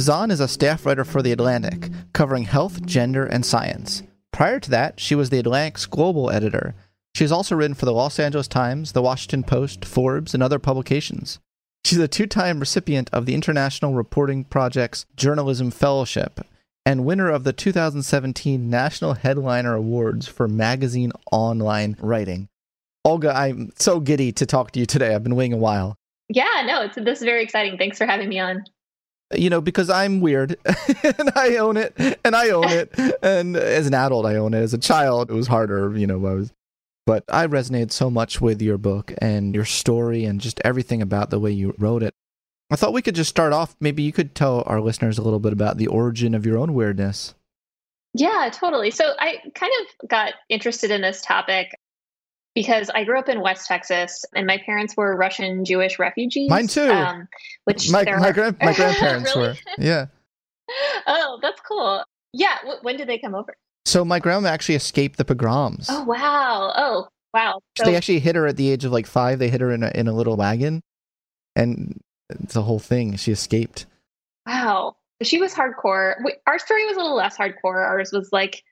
Khazan is a staff writer for The Atlantic, covering health, gender, and science. Prior to that, she was The Atlantic's global editor. She has also written for the Los Angeles Times, the Washington Post, Forbes, and other publications. She's a two time recipient of the International Reporting Project's Journalism Fellowship and winner of the 2017 National Headliner Awards for Magazine Online Writing. Olga, I'm so giddy to talk to you today. I've been waiting a while. Yeah, no, it's this is very exciting. Thanks for having me on you know, because I'm weird and I own it and I own it. and as an adult, I own it. As a child, it was harder, you know, I was, but I resonated so much with your book and your story and just everything about the way you wrote it. I thought we could just start off. Maybe you could tell our listeners a little bit about the origin of your own weirdness. Yeah, totally. So I kind of got interested in this topic because I grew up in West Texas and my parents were Russian Jewish refugees. Mine too. Um, which my my, grand, my grandparents really? were. Yeah. oh, that's cool. Yeah. W- when did they come over? So my grandma actually escaped the pogroms. Oh wow! Oh wow! So they actually hit her at the age of like five. They hit her in a in a little wagon, and it's a whole thing. She escaped. Wow, she was hardcore. Our story was a little less hardcore. Ours was like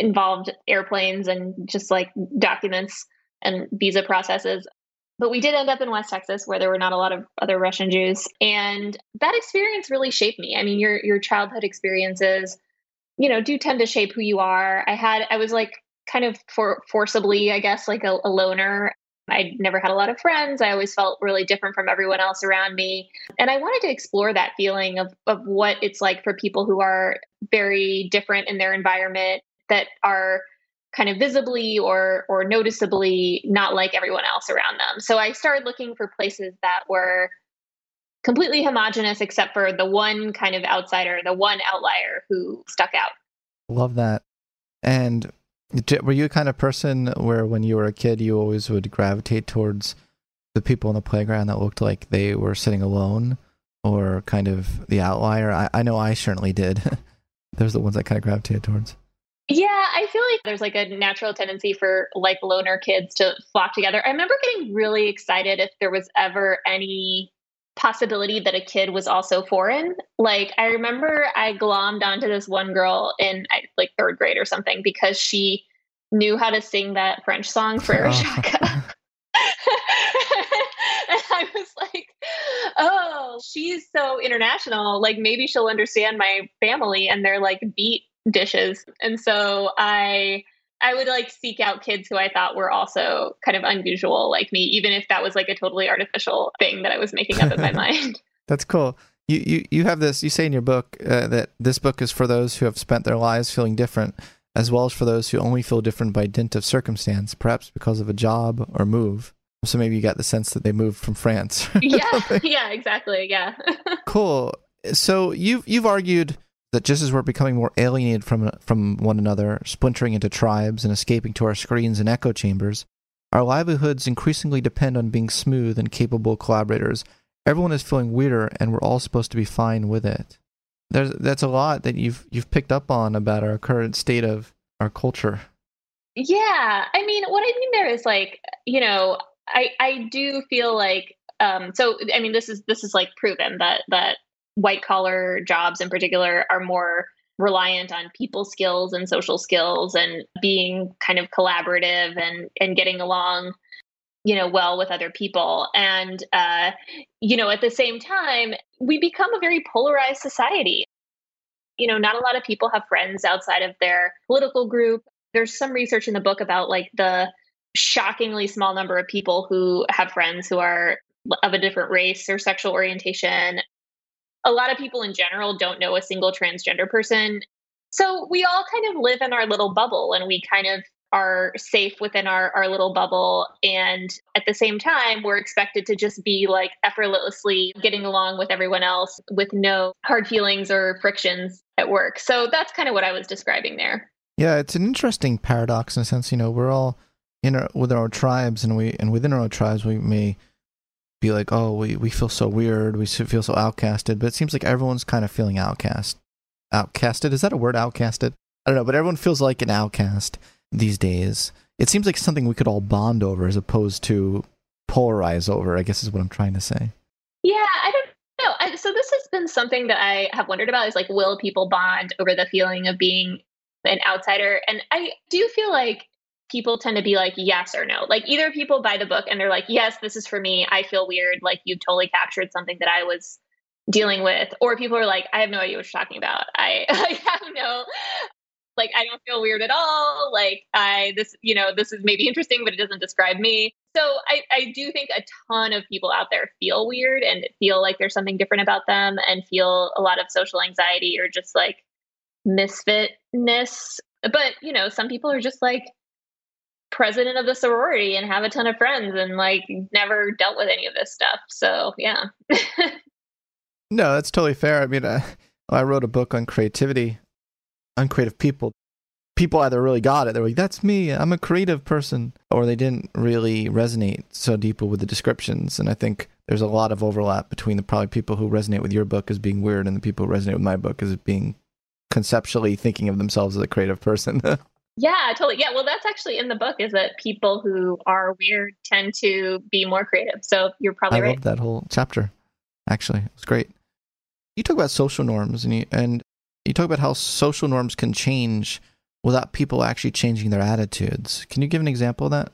involved airplanes and just like documents and visa processes. But we did end up in West Texas where there were not a lot of other Russian Jews. And that experience really shaped me. I mean, your your childhood experiences, you know, do tend to shape who you are. I had I was like kind of for forcibly, I guess, like a, a loner. I never had a lot of friends. I always felt really different from everyone else around me. And I wanted to explore that feeling of, of what it's like for people who are very different in their environment that are kind of visibly or or noticeably not like everyone else around them. So I started looking for places that were completely homogenous except for the one kind of outsider, the one outlier who stuck out. Love that. And were you a kind of person where when you were a kid you always would gravitate towards the people in the playground that looked like they were sitting alone or kind of the outlier? I, I know I certainly did. Those are the ones I kind of gravitated towards. Yeah, I feel like there's like a natural tendency for like loner kids to flock together. I remember getting really excited if there was ever any possibility that a kid was also foreign. Like I remember I glommed onto this one girl in like third grade or something because she knew how to sing that French song for oh. Jacques. I was like, oh, she's so international. Like maybe she'll understand my family and their like beet dishes. And so I I would like seek out kids who I thought were also kind of unusual like me, even if that was like a totally artificial thing that I was making up in my mind. That's cool. You, you, you have this, you say in your book uh, that this book is for those who have spent their lives feeling different, as well as for those who only feel different by dint of circumstance, perhaps because of a job or move. So maybe you got the sense that they moved from France. yeah, yeah, exactly. Yeah. cool. So you've you've argued that just as we're becoming more alienated from from one another, splintering into tribes and escaping to our screens and echo chambers, our livelihoods increasingly depend on being smooth and capable collaborators. Everyone is feeling weirder, and we're all supposed to be fine with it. There's that's a lot that you've you've picked up on about our current state of our culture. Yeah, I mean, what I mean there is like, you know, I I do feel like um so I mean this is this is like proven that that white collar jobs in particular are more reliant on people skills and social skills and being kind of collaborative and and getting along you know well with other people. And uh you know at the same time we become a very polarized society. You know not a lot of people have friends outside of their political group. There's some research in the book about like the shockingly small number of people who have friends who are of a different race or sexual orientation. A lot of people in general don't know a single transgender person. So we all kind of live in our little bubble and we kind of are safe within our, our little bubble. And at the same time, we're expected to just be like effortlessly getting along with everyone else with no hard feelings or frictions at work. So that's kind of what I was describing there. Yeah, it's an interesting paradox in a sense. You know, we're all in our, within our tribes, and we and within our tribes, we may be like, oh, we we feel so weird, we feel so outcasted. But it seems like everyone's kind of feeling outcast. Outcasted is that a word? Outcasted? I don't know, but everyone feels like an outcast these days. It seems like something we could all bond over, as opposed to polarize over. I guess is what I'm trying to say. Yeah, I don't know. I, so this has been something that I have wondered about: is like, will people bond over the feeling of being an outsider? And I do feel like people tend to be like yes or no. Like either people buy the book and they're like, yes, this is for me. I feel weird. Like you've totally captured something that I was dealing with. Or people are like, I have no idea what you're talking about. I, I have no like I don't feel weird at all. Like I this, you know, this is maybe interesting, but it doesn't describe me. So I, I do think a ton of people out there feel weird and feel like there's something different about them and feel a lot of social anxiety or just like misfitness. But, you know, some people are just like, president of the sorority and have a ton of friends and like never dealt with any of this stuff. So, yeah. no, that's totally fair. I mean, I, I wrote a book on creativity, on creative people. People either really got it, they're like, that's me, I'm a creative person, or they didn't really resonate so deeply with the descriptions. And I think there's a lot of overlap between the probably people who resonate with your book as being weird and the people who resonate with my book as being conceptually thinking of themselves as a creative person. Yeah, totally. Yeah, well, that's actually in the book is that people who are weird tend to be more creative. So you're probably I right. I love that whole chapter. Actually, it was great. You talk about social norms, and you and you talk about how social norms can change without people actually changing their attitudes. Can you give an example of that?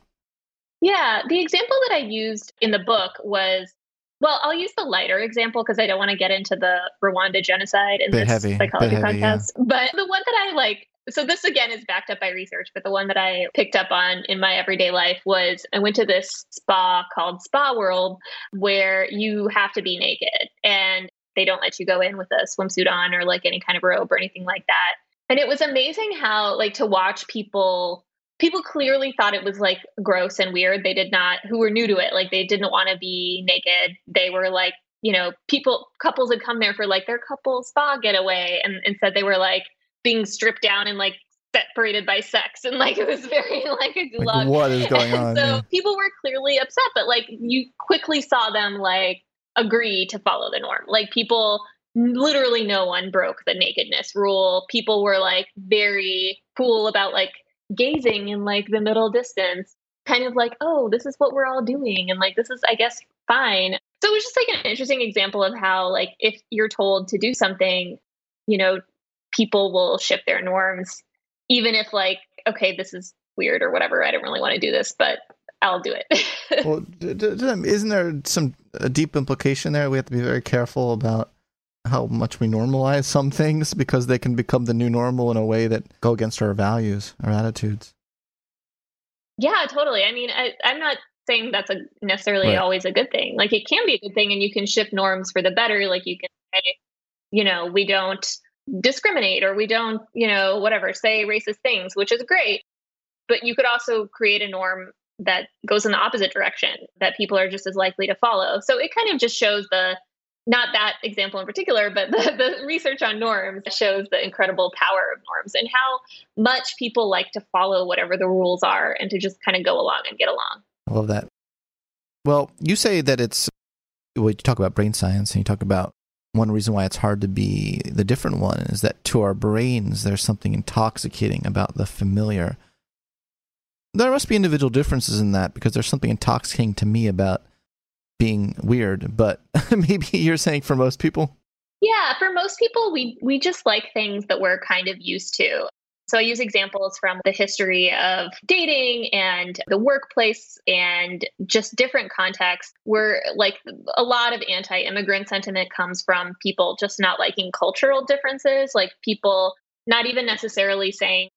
Yeah, the example that I used in the book was well, I'll use the lighter example because I don't want to get into the Rwanda genocide in bit this heavy, psychology heavy, podcast. Yeah. But the one that I like so this again is backed up by research, but the one that I picked up on in my everyday life was I went to this spa called Spa World where you have to be naked and they don't let you go in with a swimsuit on or like any kind of robe or anything like that. And it was amazing how like to watch people people clearly thought it was like gross and weird. They did not who were new to it, like they didn't want to be naked. They were like, you know, people couples had come there for like their couple spa getaway and, and said they were like being stripped down and like separated by sex and like it was very like a gulag. Like, what is going on? so yeah. people were clearly upset, but like you quickly saw them like agree to follow the norm. Like people literally no one broke the nakedness rule. People were like very cool about like gazing in like the middle distance, kind of like, oh, this is what we're all doing. And like this is, I guess, fine. So it was just like an interesting example of how like if you're told to do something, you know, people will shift their norms, even if like, okay, this is weird or whatever. I don't really want to do this, but I'll do it. well, d- d- isn't there some a deep implication there? We have to be very careful about how much we normalize some things because they can become the new normal in a way that go against our values, our attitudes. Yeah, totally. I mean, I, I'm not saying that's a necessarily Right. always a good thing. Like it can be a good thing, and you can shift norms for the better. Like you can say, you know, we don't discriminate, or we don't, you know, whatever, say racist things, which is great. But you could also create a norm that goes in the opposite direction that people are just as likely to follow. So it kind of just shows the not that example in particular, but the, the research on norms shows the incredible power of norms and how much people like to follow whatever the rules are and to just kind of go along and get along. I love that. Well, you say that it's well, you talk about brain science and you talk about one reason why it's hard to be the different one is that to our brains there's something intoxicating about the familiar. There must be individual differences in that because there's something intoxicating to me about being weird, but maybe you're saying for most people. Yeah, for most people, we we just like things that we're kind of used to. So I use examples from the history of dating and the workplace and just different contexts where like a lot of anti-immigrant sentiment comes from people just not liking cultural differences, like people not even necessarily saying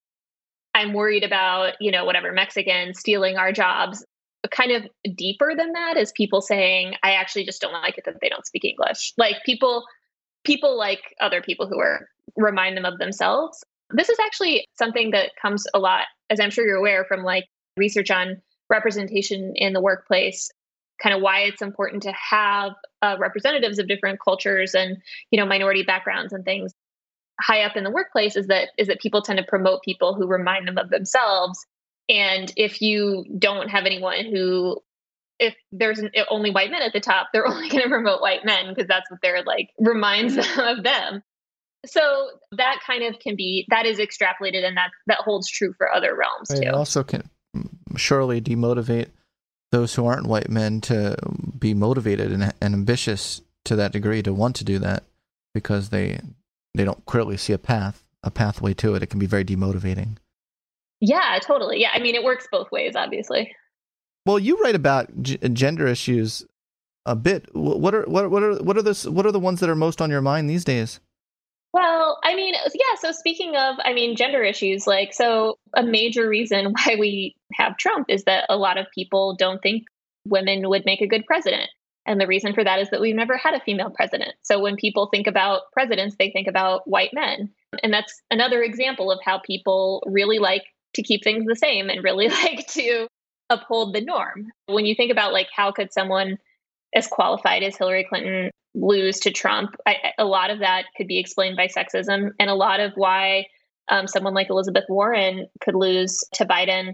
I'm worried about, you know, whatever Mexican stealing our jobs. Kind of deeper than that is people saying, I actually just don't like it that they don't speak English. Like people people like other people who are remind them of themselves. This is actually something that comes a lot, as I'm sure you're aware, from like research on representation in the workplace, kind of why it's important to have uh, representatives of different cultures and you know minority backgrounds and things high up in the workplace is that is that people tend to promote people who remind them of themselves. And if you don't have anyone who if there's an, only white men at the top they're only going to promote white men because that's what they're like reminds them of them so that kind of can be that is extrapolated and that that holds true for other realms too It also can surely demotivate those who aren't white men to be motivated and, and ambitious to that degree to want to do that because they they don't clearly see a path a pathway to it. It can be very demotivating. yeah totally yeah i mean it works both ways obviously Well, you write about g- gender issues a bit. What are what what are what are the what are the ones that are most on your mind these days? Well, I mean, yeah. So speaking of, I mean, gender issues, like, so a major reason why we have Trump is that a lot of people don't think women would make a good president. And the reason for that is that we've never had a female president. So when people think about presidents, they think about white men. And that's another example of how people really like to keep things the same and really like to uphold the norm. When you think about like how could someone as qualified as Hillary Clinton lose to Trump, I, a lot of that could be explained by sexism, and a lot of why um, someone like Elizabeth Warren could lose to Biden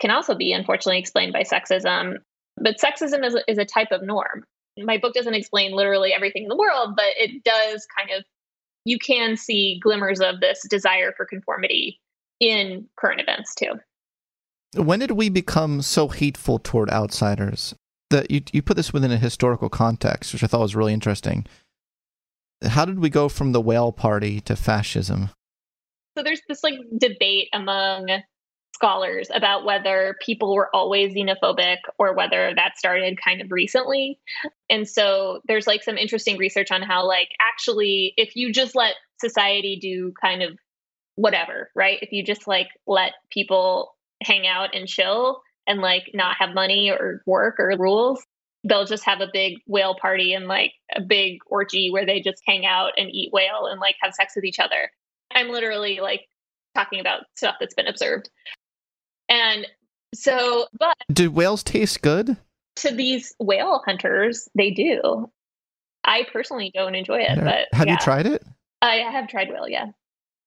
can also be unfortunately explained by sexism. But sexism is, is a type of norm. My book doesn't explain literally everything in the world, but it does kind of, you can see glimmers of this desire for conformity in current events too. When did we become so hateful toward outsiders? You you put this within a historical context, which I thought was really interesting. How did we go from the whale party to fascism? So there's this like debate among scholars about whether people were always xenophobic or whether that started kind of recently. And so there's like some interesting research on how like actually if you just let society do kind of whatever, right? If you just like let people hang out and chill and like not have money or work or rules, they'll just have a big whale party and like a big orgy where they just hang out and eat whale and like have sex with each other. I'm literally like talking about stuff that's been observed. And so, but Do whales taste good? to these whale hunters, they do. I personally don't enjoy it, but Have yeah. you tried it? I have tried whale, yeah.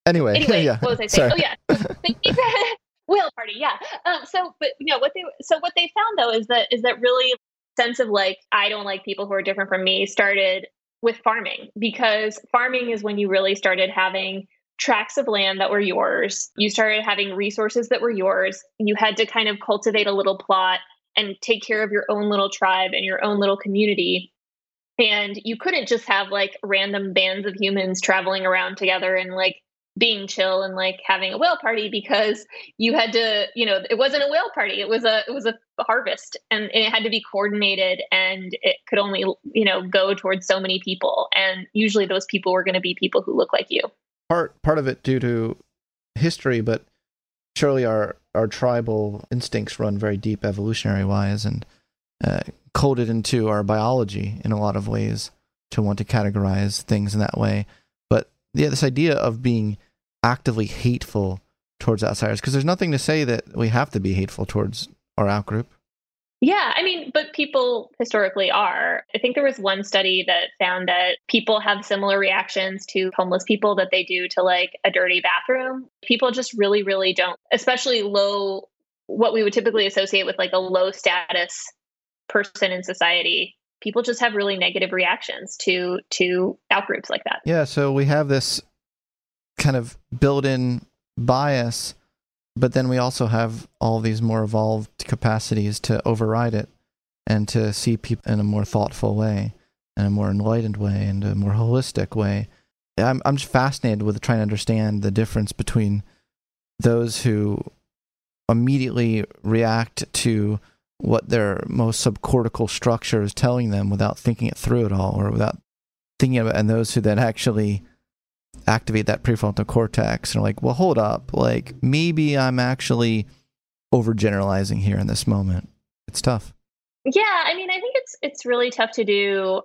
Anyway, Anyway, yeah. what was I saying? Sorry. Oh yeah, whale party, yeah. Um, so, but you know what they so what they found though is that is that really sense of like I don't like people who are different from me started with farming because farming is when you really started having tracts of land that were yours. You started having resources that were yours. You had to kind of cultivate a little plot and take care of your own little tribe and your own little community. And you couldn't just have like random bands of humans traveling around together and like being chill and like having a whale party because you had to you know it wasn't a whale party it was a it was a harvest and, and, it had to be coordinated and it could only you know go towards so many people and usually those people were going to be people who look like you. Part part of it due to history but surely our our tribal instincts run very deep evolutionary wise and uh, coded into our biology in a lot of ways to want to categorize things in that way. But yeah this idea of being actively hateful towards outsiders because there's nothing to say that we have to be hateful towards our outgroup. Yeah, I mean, but people historically are. I think there was one study that found that people have similar reactions to homeless people that they do to like a dirty bathroom. People just really, really don't, especially low, what we would typically associate with like a low status person in society. People just have really negative reactions to to outgroups like that. Yeah, so we have this kind of built in bias, but then we also have all these more evolved capacities to override it and to see people in a more thoughtful way, in a more enlightened way, and a more holistic way. I'm I'm just fascinated with trying to understand the difference between those who immediately react to what their most subcortical structure is telling them without thinking it through at all or without thinking about it, and those who then actually activate that prefrontal cortex and like, well, hold up, like maybe I'm actually overgeneralizing here in this moment. It's tough. Yeah, I mean, I think it's it's really tough to do.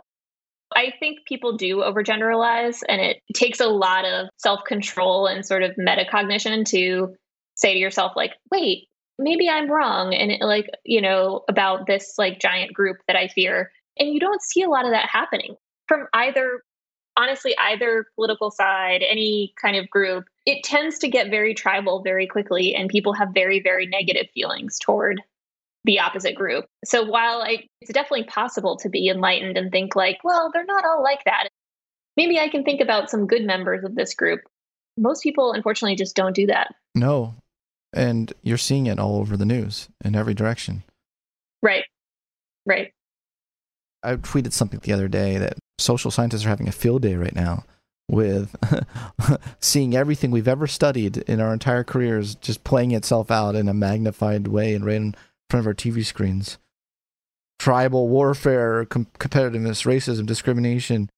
I think people do overgeneralize, and it takes a lot of self control and sort of metacognition to say to yourself, like, wait, maybe I'm wrong, and it, like, you know, about this like giant group that I fear. And you don't see a lot of that happening from either honestly either political side, any kind of group, it tends to get very tribal very quickly, and people have very, very negative feelings toward the opposite group. So while I, it's definitely possible to be enlightened and think like, well, they're not all like that. Maybe I can think about some good members of this group. Most people, unfortunately, just don't do that. No. And you're seeing it all over the news in every direction. Right. Right. I tweeted something the other day that social scientists are having a field day right now with seeing everything we've ever studied in our entire careers just playing itself out in a magnified way and right in front of our TV screens. Tribal warfare, com- competitiveness, racism, discrimination,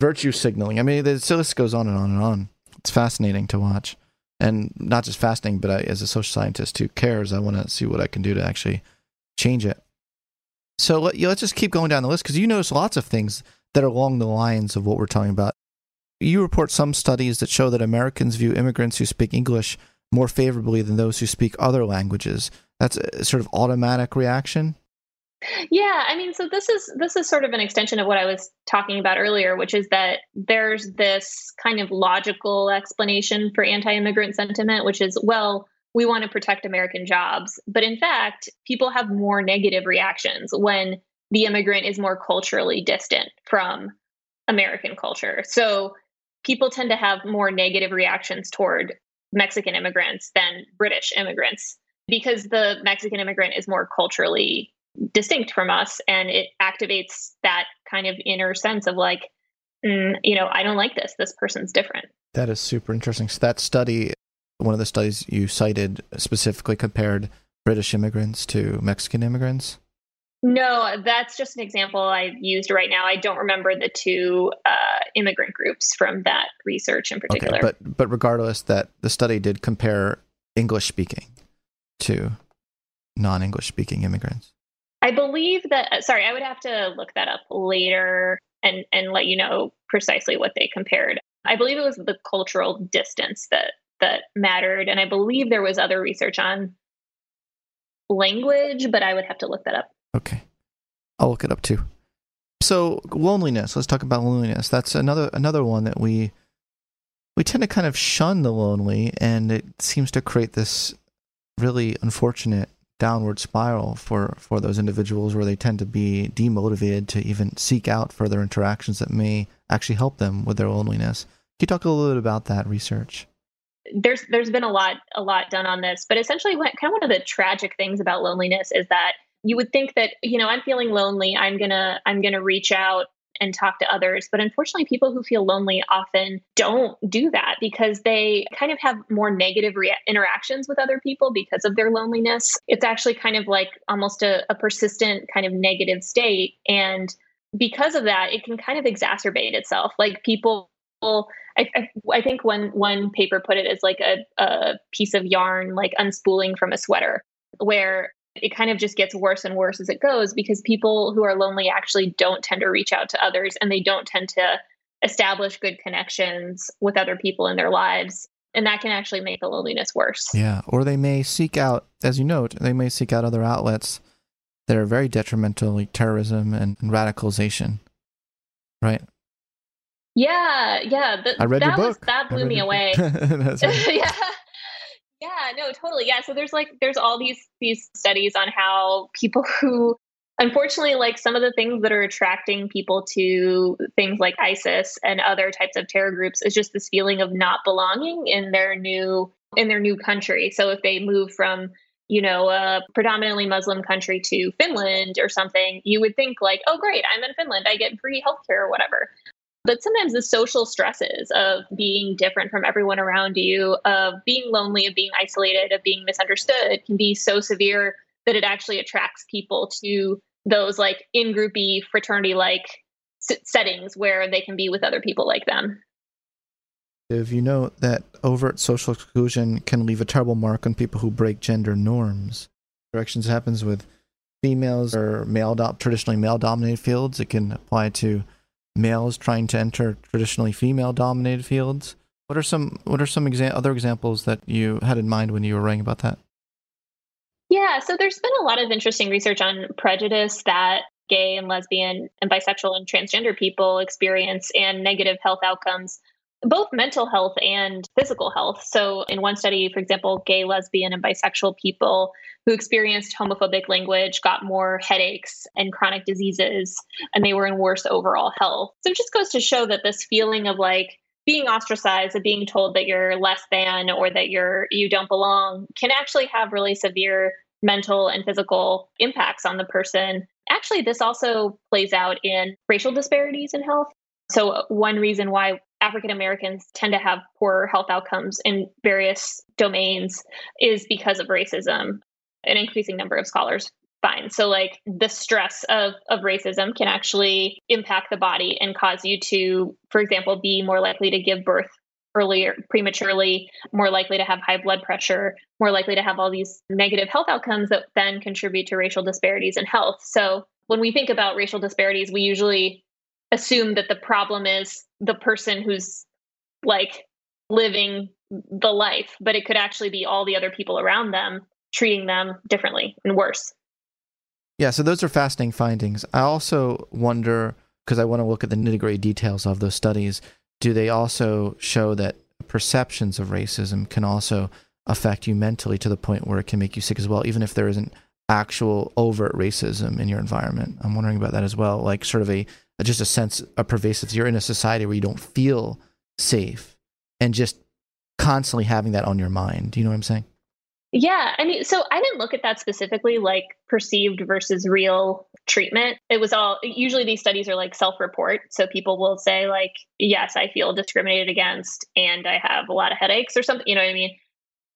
virtue signaling. I mean, the list goes on and on and on. It's fascinating to watch. And not just fascinating, but I, as a social scientist who cares, I want to see what I can do to actually change it. So let, let's just keep going down the list because you notice lots of things that are along the lines of what we're talking about. You report some studies that show that Americans view immigrants who speak English more favorably than those who speak other languages. That's a sort of automatic reaction. Yeah, I mean, so this is this is sort of an extension of what I was talking about earlier, which is that there's this kind of logical explanation for anti-immigrant sentiment, which is well, we want to protect American jobs, but in fact, people have more negative reactions when the immigrant is more culturally distant from American culture. So people tend to have more negative reactions toward Mexican immigrants than British immigrants because the Mexican immigrant is more culturally distinct from us and it activates that kind of inner sense of like, mm, you know, I don't like this. This person's different. That is super interesting. So that study, one of the studies you cited specifically compared British immigrants to Mexican immigrants. No, that's just an example I used right now. I don't remember the two uh, immigrant groups from that research in particular. Okay, but but regardless, that the study did compare English speaking to non-English speaking immigrants. I believe that. Uh, sorry, I would have to look that up later and and let you know precisely what they compared. I believe it was the cultural distance that that mattered, and I believe there was other research on language, but I would have to look that up. Okay. I'll look it up too. So loneliness. Let's talk about loneliness. That's another another one that we we tend to kind of shun the lonely, and it seems to create this really unfortunate downward spiral for for those individuals where they tend to be demotivated to even seek out further interactions that may actually help them with their loneliness. Can you talk a little bit about that research? There's there's been a lot a lot done on this, but essentially, what, kind of one of the tragic things about loneliness is that you would think that you know i'm feeling lonely i'm gonna i'm gonna reach out and talk to others. But unfortunately, people who feel lonely often don't do that because they kind of have more negative re- interactions with other people because of their loneliness. It's actually kind of like almost a, a persistent kind of negative state. And because of that, it can kind of exacerbate itself. Like people I, I, I, think one one paper put it as like a, a piece of yarn like unspooling from a sweater where it kind of just gets worse and worse as it goes because people who are lonely actually don't tend to reach out to others and they don't tend to establish good connections with other people in their lives and that can actually make the loneliness worse yeah or they may seek out as you note they may seek out other outlets that are very detrimental like terrorism and, and radicalization right yeah, yeah. The, I read that your book. Was, that blew me away. yeah. Yeah, no, totally. Yeah. So there's like there's all these these studies on how people who unfortunately like some of the things that are attracting people to things like ISIS and other types of terror groups is just this feeling of not belonging in their new in their new country. So if they move from you know, a predominantly Muslim country to Finland or something, you would think like, oh, great, I'm in Finland, I get free healthcare or whatever. But sometimes the social stresses of being different from everyone around you, of being lonely, of being isolated, of being misunderstood can be so severe that it actually attracts people to those like in groupy fraternity like s- settings where they can be with other people like them. If you know that overt social exclusion can leave a terrible mark on people who break gender norms. Directions happens with females or male traditionally male dominated fields. It can apply to males trying to enter traditionally female dominated fields. What are some what are some exa- other examples that you had in mind when you were writing about that? Yeah, so there's been a lot of interesting research on prejudice that gay and lesbian and bisexual and transgender people experience and negative health outcomes both mental health and physical health. So, in one study, for example, gay, lesbian, and bisexual people who experienced homophobic language got more headaches and chronic diseases, and they were in worse overall health. So, it just goes to show that this feeling of like being ostracized, of being told that you're less than or that you're you don't belong, can actually have really severe mental and physical impacts on the person. Actually, this also plays out in racial disparities in health. So, one reason why African Americans tend to have poorer health outcomes in various domains is because of racism. An increasing number of scholars find. So, like the stress of, of racism can actually impact the body and cause you to, for example, be more likely to give birth earlier, prematurely, more likely to have high blood pressure, more likely to have all these negative health outcomes that then contribute to racial disparities in health. So, when we think about racial disparities, we usually assume that the problem is the person who's like living the life, but it could actually be all the other people around them treating them differently and worse. Yeah, so those are fascinating findings. I also wonder because I want to look at the nitty gritty details of those studies. Do they also show that perceptions of racism can also affect you mentally to the point where it can make you sick as well, even if there isn't actual overt racism in your environment? I'm wondering about that as well, like sort of a just a sense of pervasive. You're in a society where you don't feel safe, and just constantly having that on your mind. Do you know what I'm saying? Yeah, I mean, so I didn't look at that specifically, like perceived versus real treatment. It was all usually these studies are like self report. So people will say, like, yes, I feel discriminated against and I have a lot of headaches or something. You know what I mean?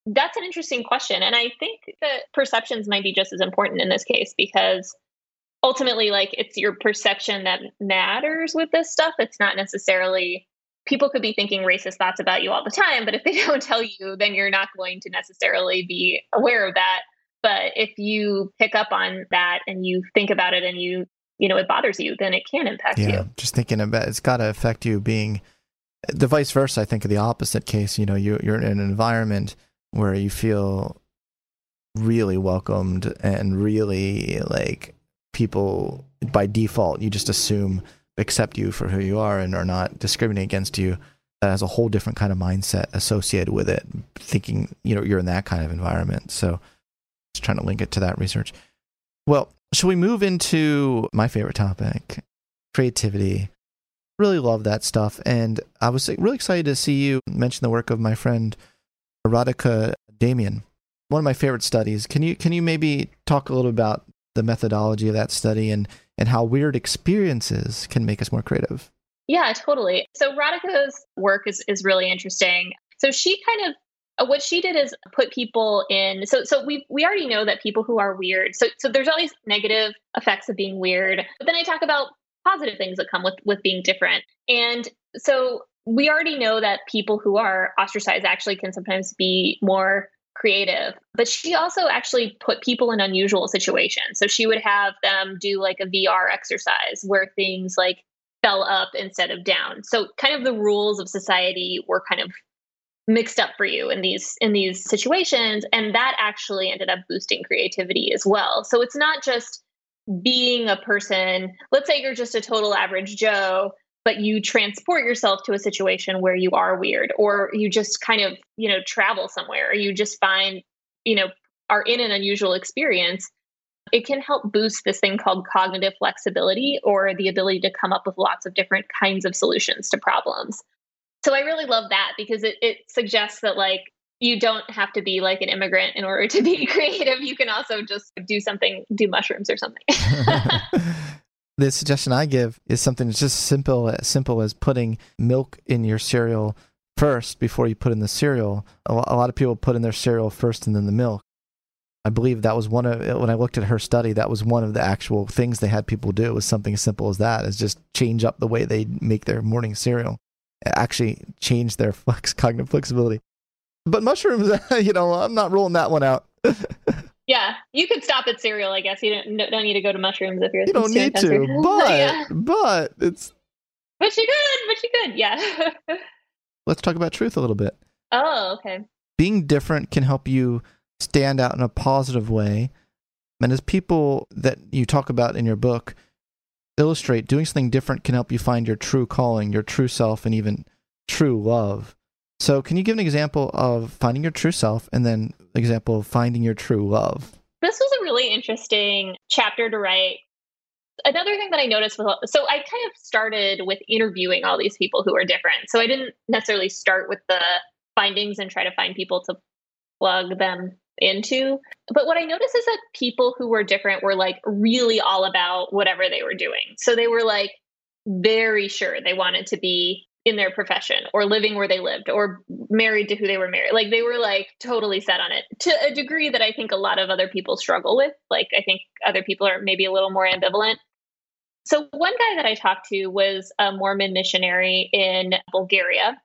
That's an interesting question. And I think that perceptions might be just as important in this case because ultimately like it's your perception that matters with this stuff it's not necessarily people could be thinking racist thoughts about you all the time but if they don't tell you then you're not going to necessarily be aware of that but if you pick up on that and you think about it and you you know it bothers you then it can impact you. yeah, you just thinking about it's got to affect you being the vice versa i think of the opposite case you know you, you're in an environment where you feel really welcomed and really like people by default you just assume accept you for who you are and are not discriminating against you. That has a whole different kind of mindset associated with it thinking you know you're in that kind of environment. So just trying to link it to that research. Well shall we move into my favorite topic? Creativity. Really love that stuff. And i was really excited to see you mention the work of my friend Rodica Damian. One of my favorite studies. Can you can you maybe talk a little about the methodology of that study and and how weird experiences can make us more creative. Yeah, totally. So Rodica's work is, is really interesting. So she kind of uh, what she did is put people in so so we we already know that people who are weird so so there's all these negative effects of being weird but then i talk about positive things that come with with being different and so we already know that people who are ostracized actually can sometimes be more creative but she also actually put people in unusual situations. So she would have them do like a vr exercise where things like fell up instead of down. So kind of the rules of society were kind of mixed up for you in these in these situations and that actually ended up boosting creativity as well. So it's not just being a person let's say you're just a total average joe but you transport yourself to a situation where you are weird or you just kind of you know travel somewhere or you just find you know are in an unusual experience it can help boost this thing called cognitive flexibility or the ability to come up with lots of different kinds of solutions to problems so I really love that because it, it suggests that like you don't have to be like an immigrant in order to be creative. You can also just do something, do mushrooms or something. the suggestion I give is something that's just simple, as simple as putting milk in your cereal first before you put in the cereal. A lot of people put in their cereal first and then the milk. I believe that was one of when I looked at her study. That was one of the actual things they had people do. Was something as simple as that, is just change up the way they make their morning cereal actually change their flex cognitive flexibility. But mushrooms, you know, I'm not rolling that one out. yeah, you could stop at cereal, I guess. You don't don't need to go to mushrooms if you're. You don't need to, but yeah. but it's. But you could, but you could, yeah. Let's talk about truth a little bit. Oh, okay. Being different can help you stand out in a positive way. And as people that you talk about in your book, illustrate doing something different can help you find your true calling, your true self, and even true love. So, can you give an example of finding your true self and then example of finding your true love? This was a really interesting chapter to write. Another thing that I noticed was so I kind of started with interviewing all these people who are different. So I didn't necessarily start with the findings and try to find people to plug them into. But what I noticed is that people who were different were like really all about whatever they were doing. So they were like very sure they wanted to be in their profession or living where they lived or married to who they were married. Like they were like totally set on it to a degree that I think a lot of other people struggle with. Like I think other people are maybe a little more ambivalent. So one guy that I talked to was a Mormon missionary in Bulgaria.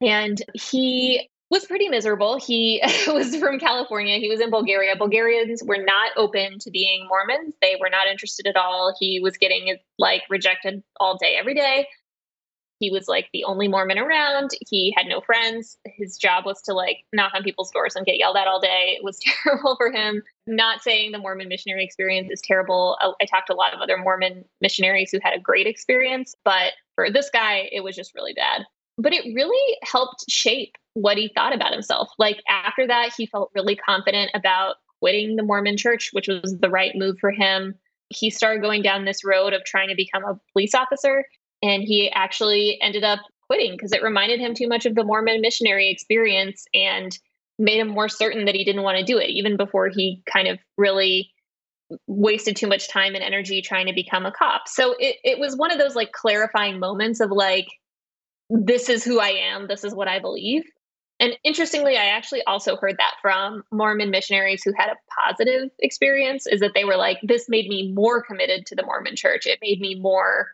And he was pretty miserable. He was from California. He was in Bulgaria. Bulgarians were not open to being Mormons. They were not interested at all. He was getting like rejected all day, every day. He was like the only Mormon around. He had no friends. His job was to like knock on people's doors and get yelled at all day. It was terrible for him. Not saying the Mormon missionary experience is terrible. I talked to a lot of other Mormon missionaries who had a great experience, but for this guy, it was just really bad. But it really helped shape what he thought about himself. Like after that, he felt really confident about quitting the Mormon church, which was the right move for him. He started going down this road of trying to become a police officer. And he actually ended up quitting because it reminded him too much of the Mormon missionary experience and made him more certain that he didn't want to do it, even before he kind of really wasted too much time and energy trying to become a cop. So it, it was one of those like clarifying moments of like, this is who I am, this is what I believe. And interestingly, I actually also heard that from Mormon missionaries who had a positive experience is that they were like, this made me more committed to the Mormon church. It made me more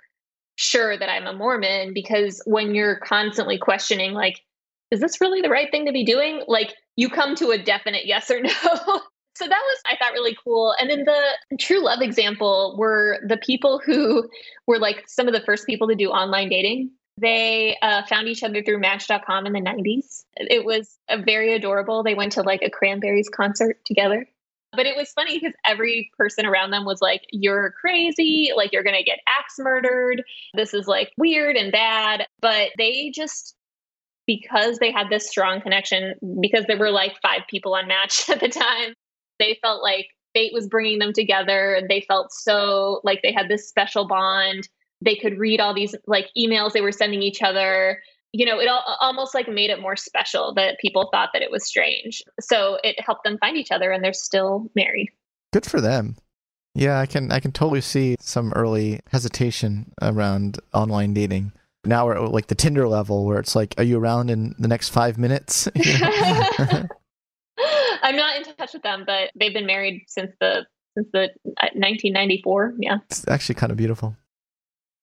sure that I'm a Mormon because when you're constantly questioning, like, is this really the right thing to be doing? Like, you come to a definite yes or no. so that was, I thought, really cool. And then the true love example were the people who were like some of the first people to do online dating. They uh, found each other through Match.com in the 90s. It was very adorable. They went to like a Cranberries concert together. But it was funny because every person around them was like, You're crazy. Like, you're going to get axe murdered. This is like weird and bad. But they just, because they had this strong connection, because there were like five people on Match at the time, they felt like fate was bringing them together. They felt so like they had this special bond they could read all these like emails they were sending each other you know it all, almost like made it more special that people thought that it was strange so it helped them find each other and they're still married good for them Yeah, I can I can totally see some early hesitation around online dating. Now we're at like the Tinder level where it's like, are you around in the next five minutes? You know? I'm not in touch with them, but they've been married since the since the uh, 1994. Yeah, it's actually kind of beautiful.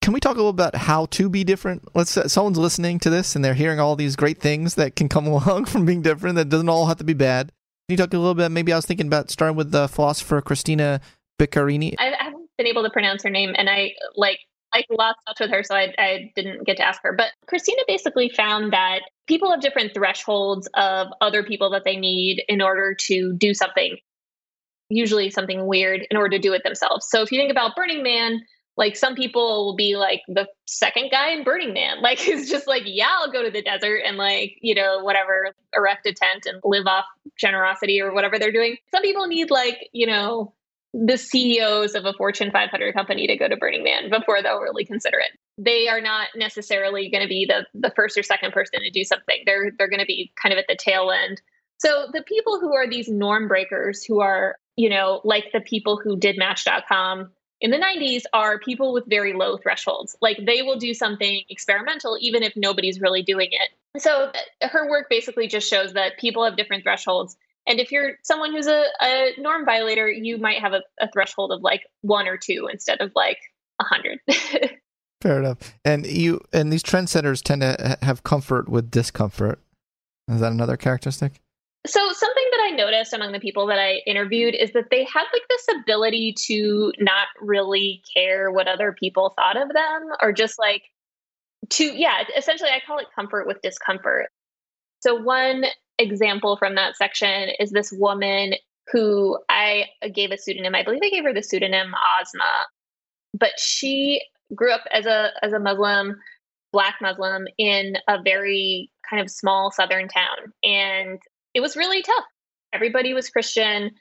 Can we talk a little about how to be different? Let's say someone's listening to this and they're hearing all these great things that can come along from being different. That doesn't all have to be bad. Can you talk a little bit? Maybe I was thinking about starting with the philosopher Christina Biccarini. I haven't been able to pronounce her name, and I like like lost touch with her, so I, I didn't get to ask her. But Christina basically found that people have different thresholds of other people that they need in order to do something, usually something weird, in order to do it themselves. So if you think about Burning Man, like some people will be like the second guy in Burning Man. Like it's just like, yeah, I'll go to the desert and like, you know, whatever, erect a tent and live off generosity or whatever they're doing. Some people need like, you know, the CEOs of a Fortune 500 company to go to Burning Man before they'll really consider it. They are not necessarily going to be the the first or second person to do something. They're they're going to be kind of at the tail end. So the people who are these norm breakers who are, you know, like the people who did match.com in the 90s are people with very low thresholds. Like they will do something experimental even if nobody's really doing it. So uh, her work basically just shows that people have different thresholds and if you're someone who's a, a norm violator, you might have a, a threshold of like one or two instead of like a hundred. Fair enough. And you and these trendsetters tend to have comfort with discomfort. Is that another characteristic? So something that I noticed among the people that I interviewed is that they had like this ability to not really care what other people thought of them or just like to yeah, essentially I call it comfort with discomfort. So one example from that section is this woman who I gave a pseudonym. I believe I gave her the pseudonym Ozma, but she grew up as a as a Muslim, black Muslim in a very kind of small southern town, and it was really tough. Everybody was Christian.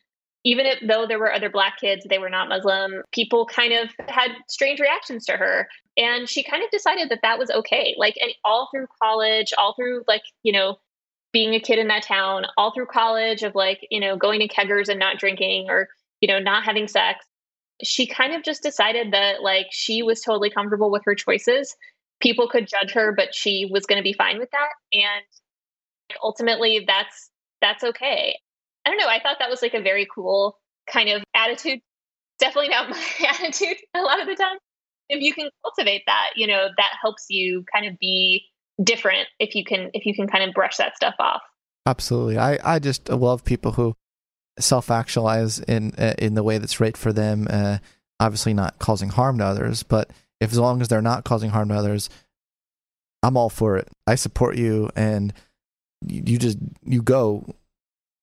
Even if though there were other black kids, they were not Muslim. People kind of had strange reactions to her, and she kind of decided that that was okay. Like, and all through college, all through like you know being a kid in that town all through college of like, you know, going to keggers and not drinking or, you know, not having sex. She kind of just decided that like she was totally comfortable with her choices. People could judge her, but she was going to be fine with that. And ultimately that's that's okay. I don't know. I thought that was like a very cool kind of attitude. Definitely not my attitude a lot of the time. If you can cultivate that, you know, that helps you kind of be different if you can if you can kind of brush that stuff off. Absolutely. I I just love people who self-actualize in uh, in the way that's right for them uh, obviously not causing harm to others, but if as long as they're not causing harm to others, I'm all for it. I support you and you, just you go.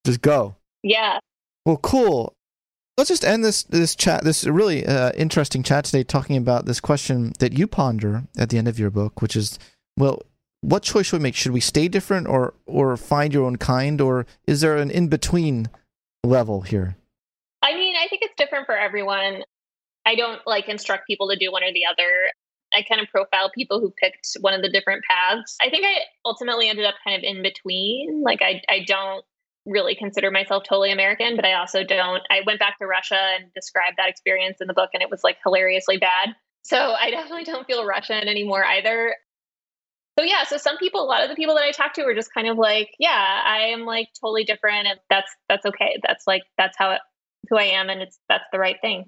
Just go. Yeah. Well, cool. Let's just end this this chat, this really uh, interesting chat today, talking about this question that you ponder at the end of your book, which is, well, what choice should we make? Should we stay different or or find your own kind, or is there an in between level here? I mean, I think it's different for everyone. I don't like instruct people to do one or the other. I kind of profile people who picked one of the different paths. I think I ultimately ended up kind of in between. Like I I don't really consider myself totally American, but I also don't. I went back to Russia and described that experience in the book and it was like hilariously bad. So I definitely don't feel Russian anymore either so yeah so some people a lot of the people that i talked to were just kind of like yeah i am like totally different and that's that's okay that's like that's how it, who i am and it's that's the right thing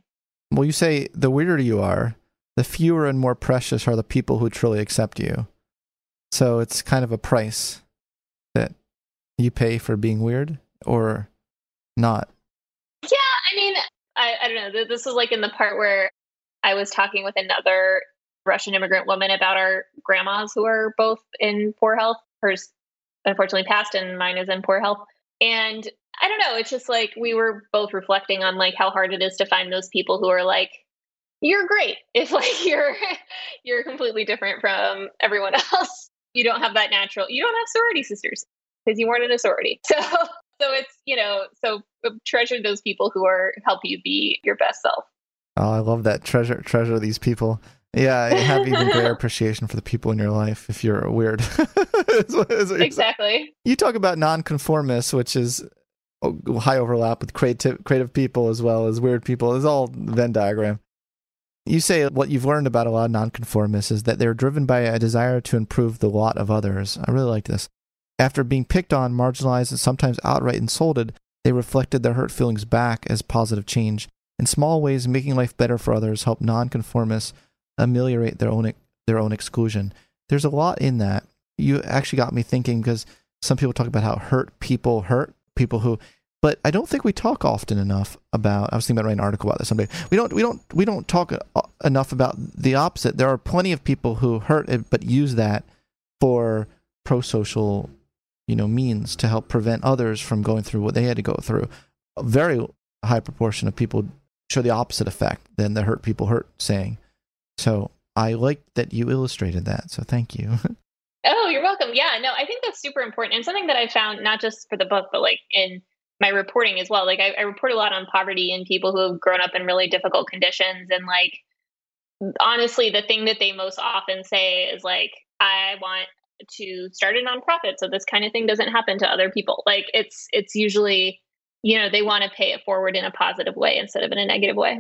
well you say the weirder you are the fewer and more precious are the people who truly accept you so it's kind of a price that you pay for being weird or not yeah i mean i, I don't know this was like in the part where i was talking with another Russian immigrant woman about our grandmas who are both in poor health. Hers unfortunately passed, and mine is in poor health. And I don't know. It's just like we were both reflecting on like how hard it is to find those people who are like, "You're great." If like you're you're completely different from everyone else, you don't have that natural. You don't have sorority sisters because you weren't in a sorority. So so it's you know so uh, treasure those people who are help you be your best self. Oh, I love that. Treasure treasure these people. Yeah, have even greater appreciation for the people in your life if you're weird. exactly. You talk about nonconformists, which is oh, high overlap with creative creative people as well as weird people. It's all Venn diagram. You say what you've learned about a lot of nonconformists is that they're driven by a desire to improve the lot of others. I really like this. After being picked on, marginalized, and sometimes outright insulted, they reflected their hurt feelings back as positive change. In small ways, making life better for others help nonconformists ameliorate their own their own exclusion. There's a lot in that. You actually got me thinking because some people talk about how hurt people hurt people who but I don't think we talk often enough about. I was thinking about writing an article about this someday. We don't. We don't. We don't talk uh, enough about the opposite. There are plenty of people who hurt it, but use that for pro-social, you know, means to help prevent others from going through what they had to go through. A very high proportion of people show the opposite effect than the hurt people hurt saying. So I like that you illustrated that. So thank you. Oh, you're welcome. Yeah, no, I think that's super important and something that I found not just for the book, but like in my reporting as well. Like I, I report a lot on poverty and people who have grown up in really difficult conditions. And like, honestly, the thing that they most often say is like, I want to start a nonprofit so this kind of thing doesn't happen to other people. Like it's it's usually, you know, they want to pay it forward in a positive way instead of in a negative way.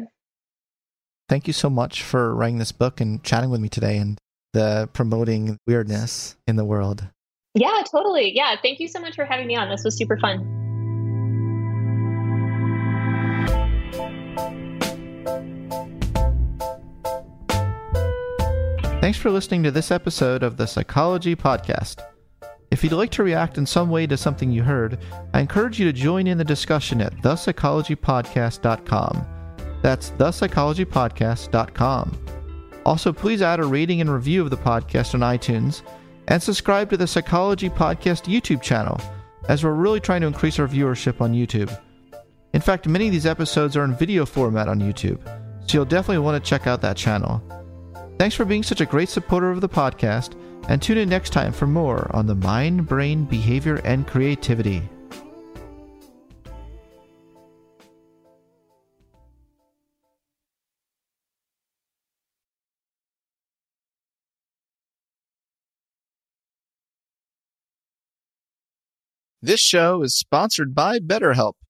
Thank you so much for writing this book and chatting with me today and the promoting weirdness in the world. Yeah, totally. Yeah. Thank you so much for having me on. This was super fun. Thanks for listening to this episode of the Psychology Podcast. If you'd like to react in some way to something you heard, I encourage you to join in the discussion at thepsychologypodcast.com. That's thepsychologypodcast.com. Also, please add a rating and review of the podcast on iTunes and subscribe to the Psychology Podcast YouTube channel, as we're really trying to increase our viewership on YouTube. In fact, many of these episodes are in video format on YouTube, so you'll definitely want to check out that channel. Thanks for being such a great supporter of the podcast, and tune in next time for more on the mind, brain, behavior, and creativity. This show is sponsored by BetterHelp.